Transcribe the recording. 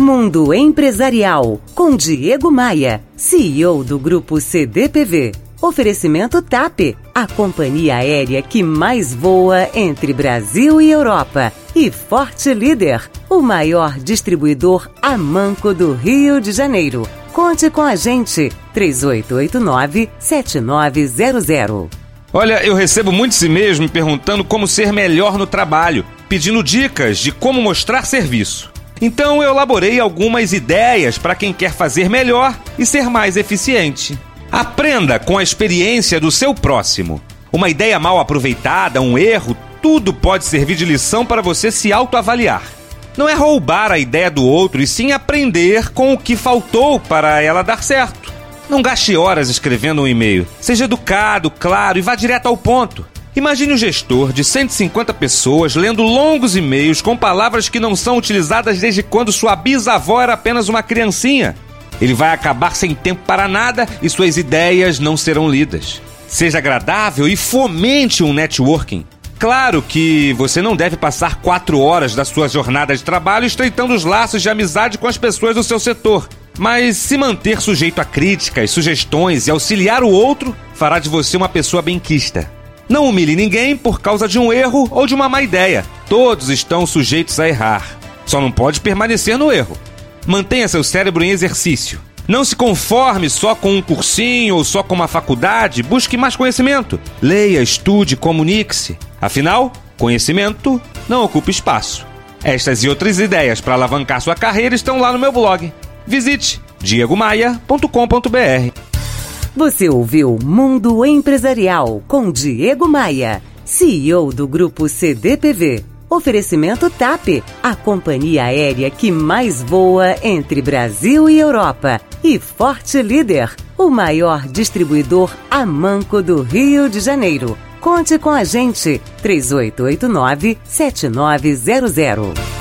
Mundo Empresarial, com Diego Maia, CEO do Grupo CDPV. Oferecimento TAP, a companhia aérea que mais voa entre Brasil e Europa. E Forte Líder, o maior distribuidor a manco do Rio de Janeiro. Conte com a gente, 3889-7900. Olha, eu recebo muitos e-mails me perguntando como ser melhor no trabalho, pedindo dicas de como mostrar serviço. Então eu elaborei algumas ideias para quem quer fazer melhor e ser mais eficiente. Aprenda com a experiência do seu próximo. Uma ideia mal aproveitada, um erro, tudo pode servir de lição para você se autoavaliar. Não é roubar a ideia do outro, e sim aprender com o que faltou para ela dar certo. Não gaste horas escrevendo um e-mail. Seja educado, claro e vá direto ao ponto. Imagine um gestor de 150 pessoas lendo longos e-mails com palavras que não são utilizadas desde quando sua bisavó era apenas uma criancinha. Ele vai acabar sem tempo para nada e suas ideias não serão lidas. Seja agradável e fomente um networking. Claro que você não deve passar quatro horas da sua jornada de trabalho estreitando os laços de amizade com as pessoas do seu setor. Mas se manter sujeito a críticas, sugestões e auxiliar o outro fará de você uma pessoa benquista. Não humilhe ninguém por causa de um erro ou de uma má ideia. Todos estão sujeitos a errar. Só não pode permanecer no erro. Mantenha seu cérebro em exercício. Não se conforme só com um cursinho ou só com uma faculdade, busque mais conhecimento. Leia, estude, comunique-se. Afinal, conhecimento não ocupa espaço. Estas e outras ideias para alavancar sua carreira estão lá no meu blog. Visite diegomaia.com.br. Você ouviu Mundo Empresarial com Diego Maia, CEO do Grupo CDPV. Oferecimento TAP, a companhia aérea que mais voa entre Brasil e Europa. E Forte Líder, o maior distribuidor a manco do Rio de Janeiro. Conte com a gente, 3889-7900.